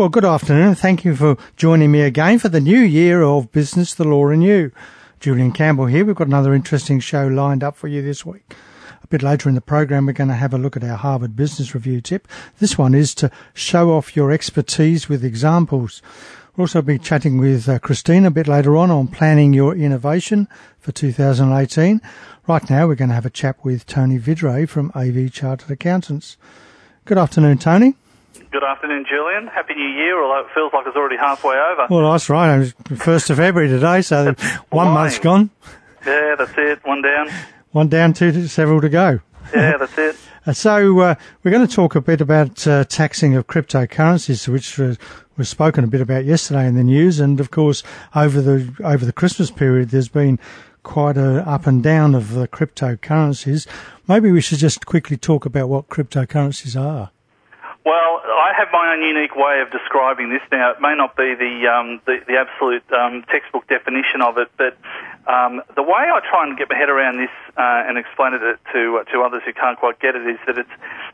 Well, good afternoon. Thank you for joining me again for the new year of Business, the Law and You. Julian Campbell here. We've got another interesting show lined up for you this week. A bit later in the program, we're going to have a look at our Harvard Business Review tip. This one is to show off your expertise with examples. We'll also be chatting with uh, Christine a bit later on on planning your innovation for 2018. Right now, we're going to have a chat with Tony Vidray from AV Chartered Accountants. Good afternoon, Tony. Good afternoon, Julian. Happy New Year, although it feels like it's already halfway over. Well, that's right. 1st of February today, so one month's gone. Yeah, that's it. One down. One down, two, to several to go. Yeah, that's it. Uh, so uh, we're going to talk a bit about uh, taxing of cryptocurrencies, which was, was spoken a bit about yesterday in the news, and of course over the over the Christmas period, there's been quite a up and down of the cryptocurrencies. Maybe we should just quickly talk about what cryptocurrencies are. Well, I have my own unique way of describing this. Now, it may not be the um, the, the, absolute um, textbook definition of it, but um, the way I try and get my head around this uh, and explain it to uh, to others who can't quite get it is that it's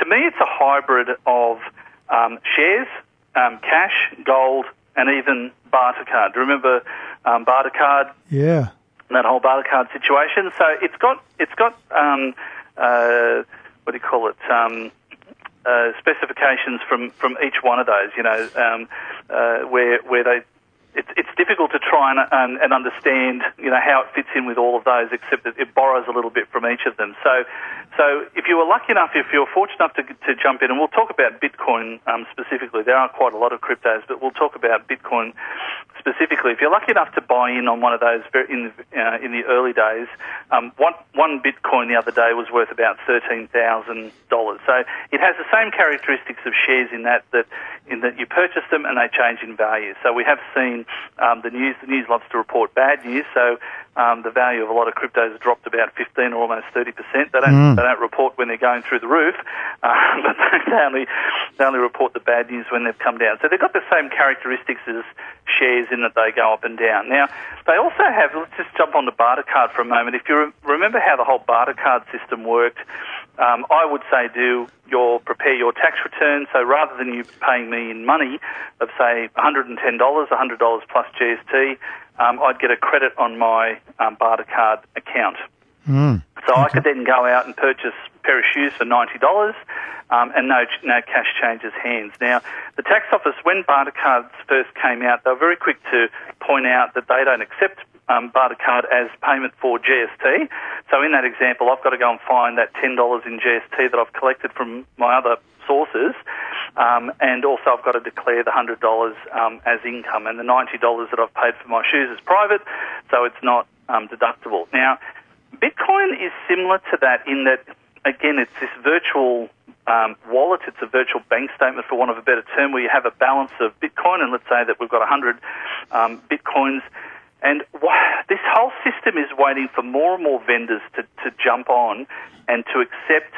to me it's a hybrid of um, shares, um, cash, gold, and even barter card. Do you remember um, barter card? Yeah. That whole barter card situation. So it's got it's got uh, what do you call it? Uh, specifications from, from each one of those, you know, um, uh, where where they it's it's difficult to try and, and, and understand you know how it fits in with all of those, except that it borrows a little bit from each of them. So so if you were lucky enough, if you were fortunate enough to, to jump in, and we'll talk about Bitcoin um, specifically. There are quite a lot of cryptos, but we'll talk about Bitcoin specifically. If you're lucky enough to buy in on one of those in uh, in the early days, um, one one Bitcoin the other day was worth about thirteen thousand dollars. So it has the same characteristics of shares in that that in that you purchase them and they change in value. So we have seen um, the news. The news loves to report bad news. So um, the value of a lot of cryptos has dropped about 15 or almost 30 percent. They don't mm. they don't report when they're going through the roof, uh, but they only they only report the bad news when they've come down. So they've got the same characteristics as shares in that they go up and down. Now they also have. Let's just jump on the barter card for a moment. If you re- remember how the whole barter card system worked. Um, I would say do your prepare your tax return. So rather than you paying me in money of say $110, $100 plus GST, um, I'd get a credit on my um, barter card account. Mm, so okay. I could then go out and purchase a pair of shoes for ninety dollars, um, and no no cash changes hands. Now, the tax office, when barter cards first came out, they were very quick to point out that they don't accept um, barter card as payment for GST. So in that example, I've got to go and find that ten dollars in GST that I've collected from my other sources, um, and also I've got to declare the $100 um, as income, and the $90 that I've paid for my shoes is private, so it's not um, deductible. Now, Bitcoin is similar to that in that, again, it's this virtual um, wallet. It's a virtual bank statement, for want of a better term, where you have a balance of Bitcoin, and let's say that we've got 100 um, Bitcoins. And this whole system is waiting for more and more vendors to, to jump on and to accept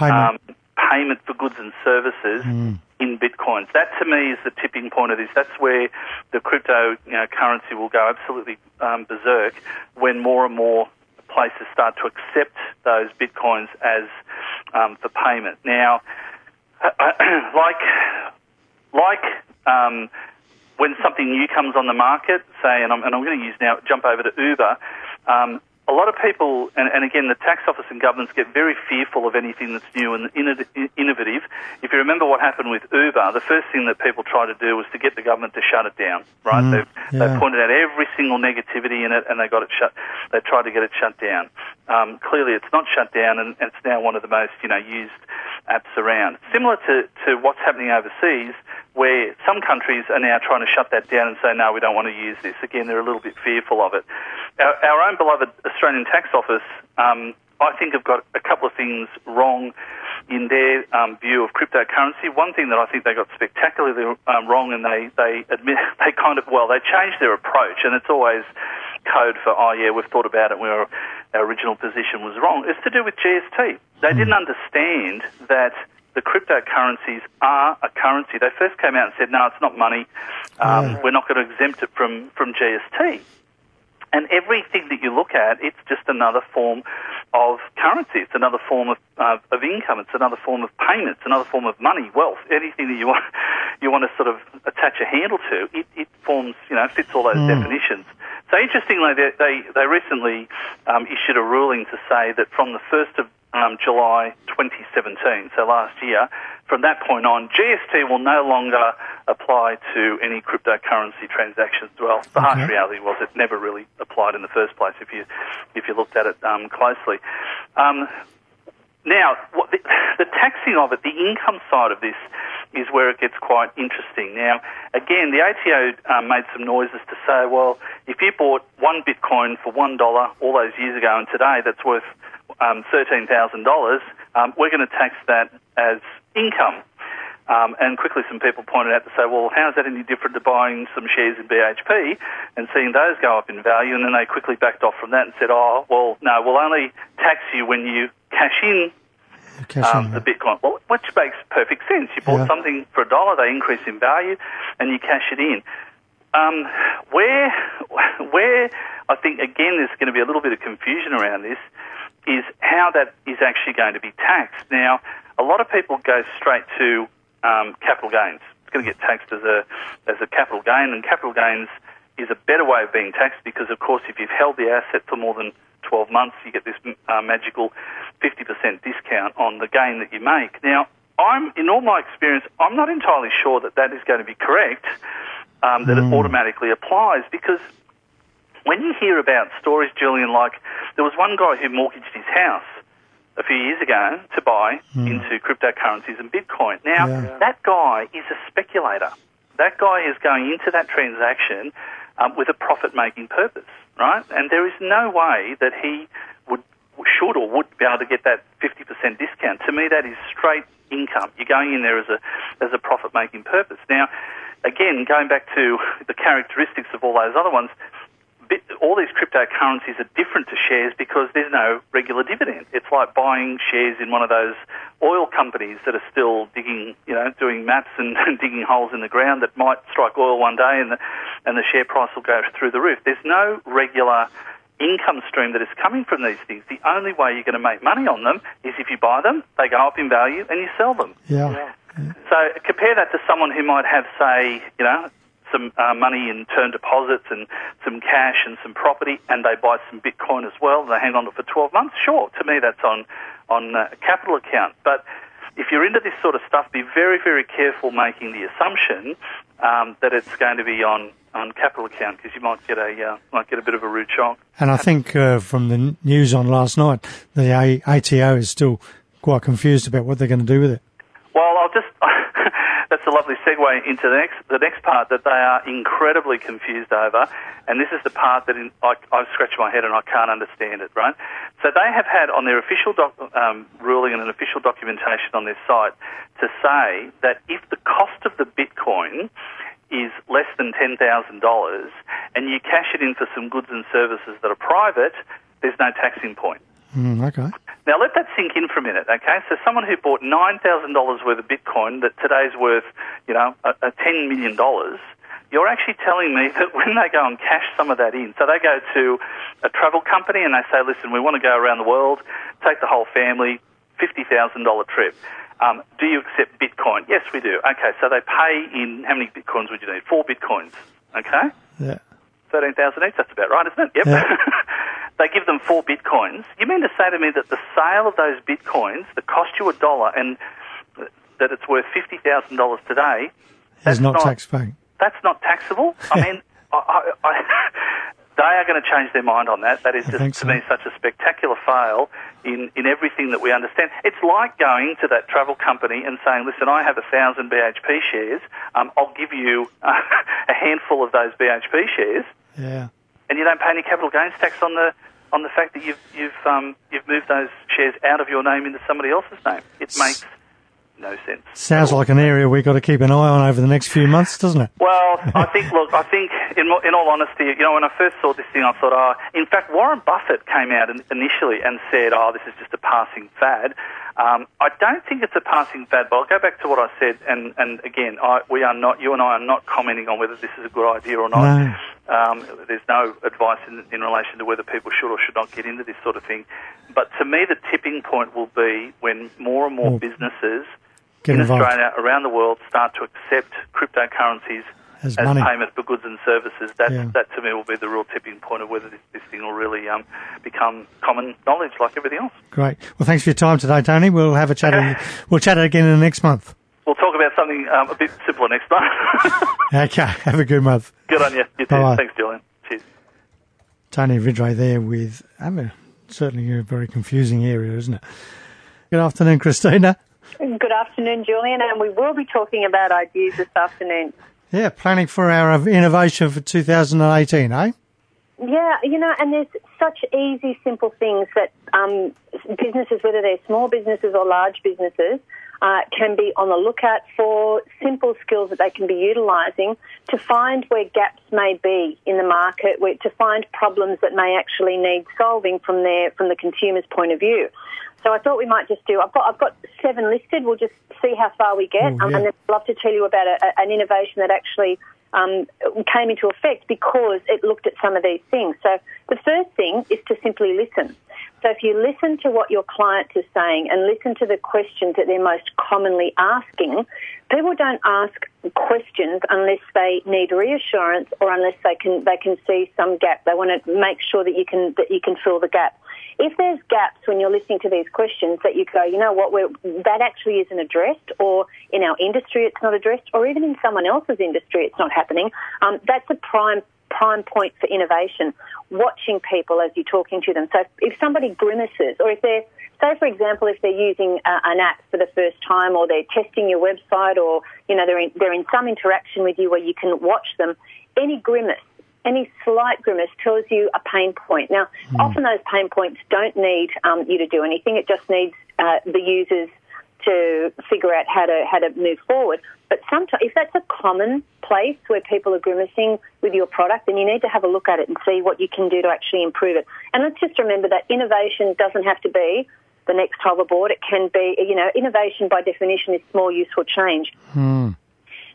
um, payment for goods and services mm. in bitcoins. That to me is the tipping point of this. That's where the crypto you know, currency will go absolutely um, berserk when more and more places start to accept those bitcoins as um, for payment. Now, like like um, when something new comes on the market, say, and I'm, and I'm going to use now jump over to Uber. Um, a lot of people, and, and, again, the tax office and governments get very fearful of anything that's new and innovative. If you remember what happened with Uber, the first thing that people tried to do was to get the government to shut it down, right? Mm, they, yeah. they pointed out every single negativity in it and they got it shut, they tried to get it shut down. Um, clearly it's not shut down and, and it's now one of the most, you know, used apps around. Similar to, to what's happening overseas, where some countries are now trying to shut that down and say, no, we don't want to use this. Again, they're a little bit fearful of it. Our, our own beloved Australian Tax Office, um, I think, have got a couple of things wrong in their um, view of cryptocurrency. One thing that I think they got spectacularly um, wrong, and they they admit they kind of well they changed their approach, and it's always code for oh yeah we've thought about it. We our original position was wrong. It's to do with GST. They mm. didn't understand that the cryptocurrencies are a currency. They first came out and said, no, it's not money. Um, yeah. We're not going to exempt it from, from GST. And everything that you look at, it's just another form of currency. It's another form of, uh, of income. It's another form of payment. It's another form of money, wealth, anything that you want, you want to sort of attach a handle to. It, it forms, you know, fits all those mm. definitions. So interestingly, they, they, they recently um, issued a ruling to say that from the 1st of um, July 2017, so last year, from that point on, GST will no longer apply to any cryptocurrency transactions. Well, the okay. harsh reality was it never really applied in the first place if you if you looked at it um, closely. Um, now, the, the taxing of it, the income side of this, is where it gets quite interesting. Now, again, the ATO um, made some noises to say, well, if you bought one Bitcoin for one dollar all those years ago, and today that's worth um, thirteen thousand dollars, um, we're going to tax that as income. Um, and quickly, some people pointed out to say, well, how is that any different to buying some shares in BHP and seeing those go up in value? And then they quickly backed off from that and said, oh, well, no, we'll only tax you when you cash in um, the Bitcoin. Well, which makes perfect sense. You bought yeah. something for a dollar, they increase in value, and you cash it in. Um, where, where I think again there's going to be a little bit of confusion around this is how that is actually going to be taxed. Now, a lot of people go straight to um, capital gains. It's going to get taxed as a as a capital gain, and capital gains is a better way of being taxed because, of course, if you've held the asset for more than 12 months, you get this uh, magical 50% discount on the gain that you make. Now, I'm in all my experience, I'm not entirely sure that that is going to be correct. Um, that mm. it automatically applies because when you hear about stories, Julian, like there was one guy who mortgaged his house a few years ago to buy mm. into cryptocurrencies and Bitcoin. Now, yeah. that guy is a speculator. That guy is going into that transaction um, with a profit making purpose, right? And there is no way that he would, should or would be able to get that 50% discount. To me, that is straight income. You're going in there as a, as a profit making purpose. Now, again, going back to the characteristics of all those other ones, all these cryptocurrencies are different to shares because there's no regular dividend. It's like buying shares in one of those oil companies that are still digging, you know, doing maps and, and digging holes in the ground that might strike oil one day and the, and the share price will go through the roof. There's no regular income stream that is coming from these things. The only way you're going to make money on them is if you buy them, they go up in value, and you sell them. Yeah. yeah. So compare that to someone who might have, say, you know, some uh, money in term deposits and some cash and some property, and they buy some Bitcoin as well, and they hang on to it for 12 months, sure, to me that's on, on uh, a capital account. But if you're into this sort of stuff, be very, very careful making the assumption um, that it's going to be on, on capital account because you might get a uh, might get a bit of a rude shock. And I think uh, from the news on last night, the ATO is still quite confused about what they're going to do with it. Well, I'll just that's a lovely segue into the next the next part that they are incredibly confused over, and this is the part that in, I, I've scratched my head and I can't understand it. Right? So they have had on their official doc, um, ruling and an official documentation on their site to say that if the cost of the Bitcoin is less than ten thousand dollars, and you cash it in for some goods and services that are private, there's no taxing point. Mm, okay. Now let that sink in for a minute, okay? So someone who bought nine thousand dollars worth of Bitcoin that today's worth, you know, a, a ten million dollars, you're actually telling me that when they go and cash some of that in, so they go to a travel company and they say, listen, we want to go around the world, take the whole family, fifty thousand dollar trip. Um, do you accept Bitcoin? Yes, we do. Okay, so they pay in how many Bitcoins would you need? Four Bitcoins. Okay. Yeah. Thirteen thousand each. That's about right, isn't it? Yep. Yeah. they give them four bitcoins. You mean to say to me that the sale of those bitcoins that cost you a dollar and that it's worth fifty thousand dollars today is not, not tax paying? That's not taxable. I mean, I, I, I, they are going to change their mind on that. That is just to so. me such a spectacular fail in, in everything that we understand. It's like going to that travel company and saying, "Listen, I have a thousand BHP shares. Um, I'll give you a handful of those BHP shares." Yeah and you don't pay any capital gains tax on the on the fact that you've you've um, you've moved those shares out of your name into somebody else's name. It makes no sense. Sounds like an area we've got to keep an eye on over the next few months, doesn't it? Well, I think, look, I think, in, in all honesty, you know, when I first saw this thing, I thought, oh, in fact, Warren Buffett came out initially and said, oh, this is just a passing fad. Um, I don't think it's a passing fad, but I'll go back to what I said, and, and again, I, we are not, you and I are not commenting on whether this is a good idea or not. No. Um, there's no advice in, in relation to whether people should or should not get into this sort of thing. But to me, the tipping point will be when more and more Oh. businesses Get in involved. Australia, around the world, start to accept cryptocurrencies As as money. payment for goods and services. That Yeah. that to me will be the real tipping point of whether this, this thing will really um, become common knowledge like everything else. Great. Well, thanks for your time today, Tony. We'll have a chat. in- we'll chat again in the next month. We'll talk about something um, a bit simpler next month. Okay. Have a good month. Good on you. You too. Bye-bye. Thanks, Julian. Cheers. Tony Ridgway there with, I mean, certainly a very confusing area, isn't it? Good afternoon, Christina. Good afternoon, Julian, and we will be talking about ideas this afternoon. Yeah, planning for our innovation for 2018, eh? Yeah, you know, and there's such easy, simple things that um, businesses, whether they're small businesses or large businesses, uh, can be on the lookout for simple skills that they can be utilising to find where gaps may be in the market, where, to find problems that may actually need solving from their from the consumer's point of view. So I thought we might just do. I've got I've got seven listed. We'll just see how far we get, Oh, um, and then I'd love to tell you about a, a- an innovation that actually um, came into effect because it looked at some of these things. So the first thing is to simply listen. So if you listen to what your client is saying and listen to the questions that they're most commonly asking, people don't ask questions unless they need reassurance or unless they can they can see some gap. They want to make sure that you can that you can fill the gap. If there's gaps when you're listening to these questions that you go, you know what, that actually isn't addressed, or in our industry it's not addressed, or even in someone else's industry it's not happening, um, that's a prime prime point for innovation. Watching people as you're talking to them. So if somebody grimaces, or if they're say, for example, if they're using uh, an app for the first time, or they're testing your website, or you know they're in, they're in some interaction with you where you can watch them, any grimace, any slight grimace tells you a pain point. Now, often those pain points don't need um, you to do anything; it just needs uh, the users to figure out how to how to move forward. But sometimes, if that's a common place where people are grimacing with your product, then you need to have a look at it and see what you can do to actually improve it. And let's just remember that innovation doesn't have to be the next hoverboard. It can be, you know, innovation by definition is small, useful change.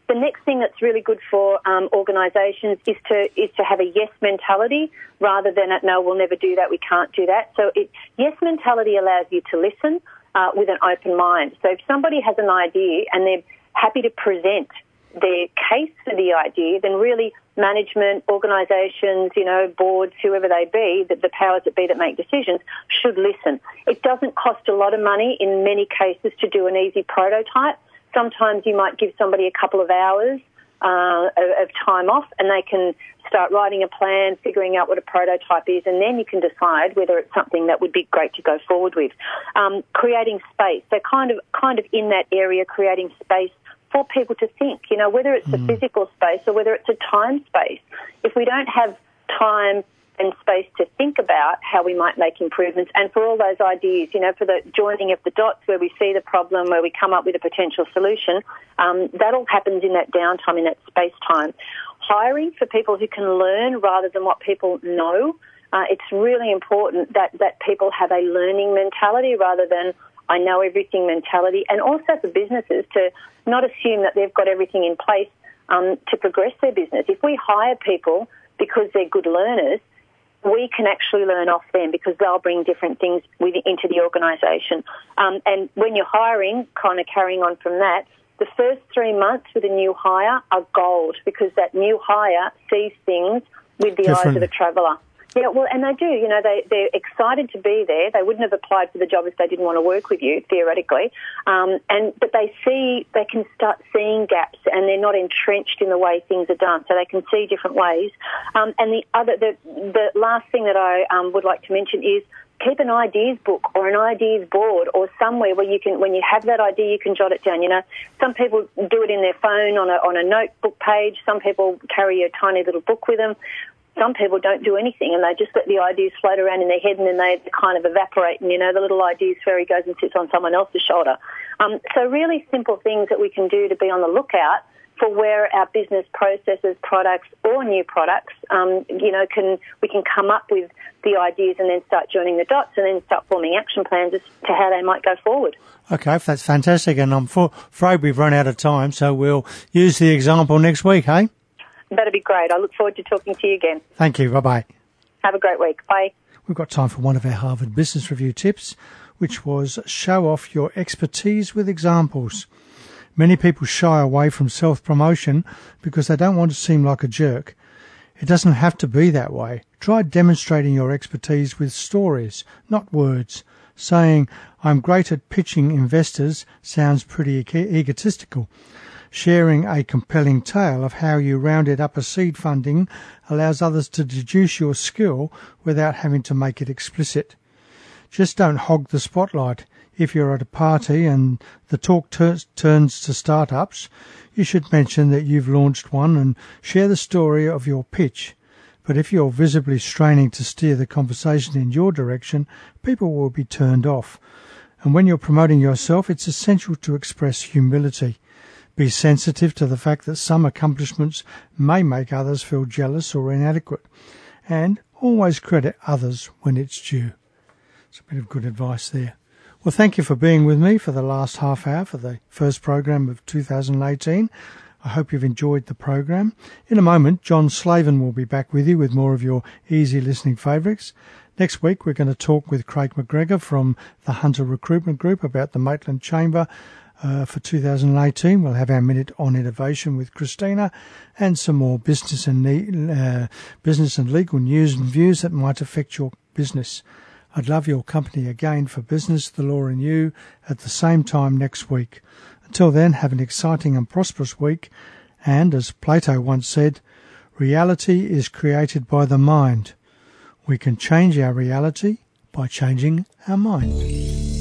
The next thing that's really good for um, organisations is to is to have a yes mentality rather than a, no, we'll never do that, we can't do that. So it, yes mentality allows you to listen uh, with an open mind. So if somebody has an idea and they're happy to present their case for the idea, then really management, organisations, you know, boards, whoever they be, the, the powers that be that make decisions, should listen. It doesn't cost a lot of money in many cases to do an easy prototype. Sometimes you might give somebody a couple of hours uh, of, of time off and they can start writing a plan, figuring out what a prototype is, and then you can decide whether it's something that would be great to go forward with. Um, creating space, so kind of kind of in that area, creating space for people to think. You know, whether it's a physical space or whether it's a time space. If we don't have time and space to think about how we might make improvements and for all those ideas, you know, for the joining of the dots where we see the problem, where we come up with a potential solution, um, that all happens in that downtime, in that space time. Hiring for people who can learn rather than what people know. Uh, it's really important that, that people have a learning mentality rather than I know everything mentality, and also for businesses to not assume that they've got everything in place um, to progress their business. If we hire people because they're good learners, we can actually learn off them because they'll bring different things with, into the organisation. Um, and when you're hiring, kind of carrying on from that, the first three months with a new hire are gold because that new hire sees things with the eyes of a traveller. Yeah, well, and they do. You know, they they're excited to be there. They wouldn't have applied for the job if they didn't want to work with you, theoretically. Um, and but they see they can start seeing gaps, and they're not entrenched in the way things are done, so they can see different ways. Um, and the other, the the last thing that I um, would like to mention is keep an ideas book or an ideas board or somewhere where you can, when you have that idea, you can jot it down. You know, some people do it in their phone on a on a notebook page. Some people carry a tiny little book with them some people don't do anything and they just let the ideas float around in their head and then they kind of evaporate and you know the little ideas fairy goes and sits on someone else's shoulder. Um, so really simple things that we can do to be on the lookout for where our business processes, products or new products, um, you know, can we can come up with the ideas and then start joining the dots and then start forming action plans as to how they might go forward. Okay, that's fantastic. And I'm for, afraid we've run out of time, so we'll use the example next week, hey? That'd be great. I look forward to talking to you again. Thank you. Bye bye. Have a great week. Bye. We've got time for one of our Harvard Business Review tips, which was show off your expertise with examples. Many people shy away from self promotion because they don't want to seem like a jerk. It doesn't have to be that way. Try demonstrating your expertise with stories, not words. Saying, I'm great at pitching investors sounds pretty egotistical. Sharing a compelling tale of how you rounded up a seed funding allows others to deduce your skill without having to make it explicit. Just don't hog the spotlight. If you're at a party and the talk turns to startups, you should mention that you've launched one and share the story of your pitch. But if you're visibly straining to steer the conversation in your direction, people will be turned off. And when you're promoting yourself, it's essential to express humility. Be sensitive to the fact that some accomplishments may make others feel jealous or inadequate. And always credit others when it's due. It's a bit of good advice there. Well, thank you for being with me for the last half hour for the first program of 2018. I hope you've enjoyed the program. In a moment, John Slaven will be back with you with more of your easy listening favourites. Next week, we're going to talk with Craig McGregor from the Hunter Recruitment Group about the Maitland Chamber uh, for 2018. We'll have our minute on innovation with Christina and some more business and uh, business and legal news and views that might affect your business. I'd love your company again for business, the law and you at the same time next week. Until then, have an exciting and prosperous week. And as Plato once said, reality is created by the mind. We can change our reality by changing our mind.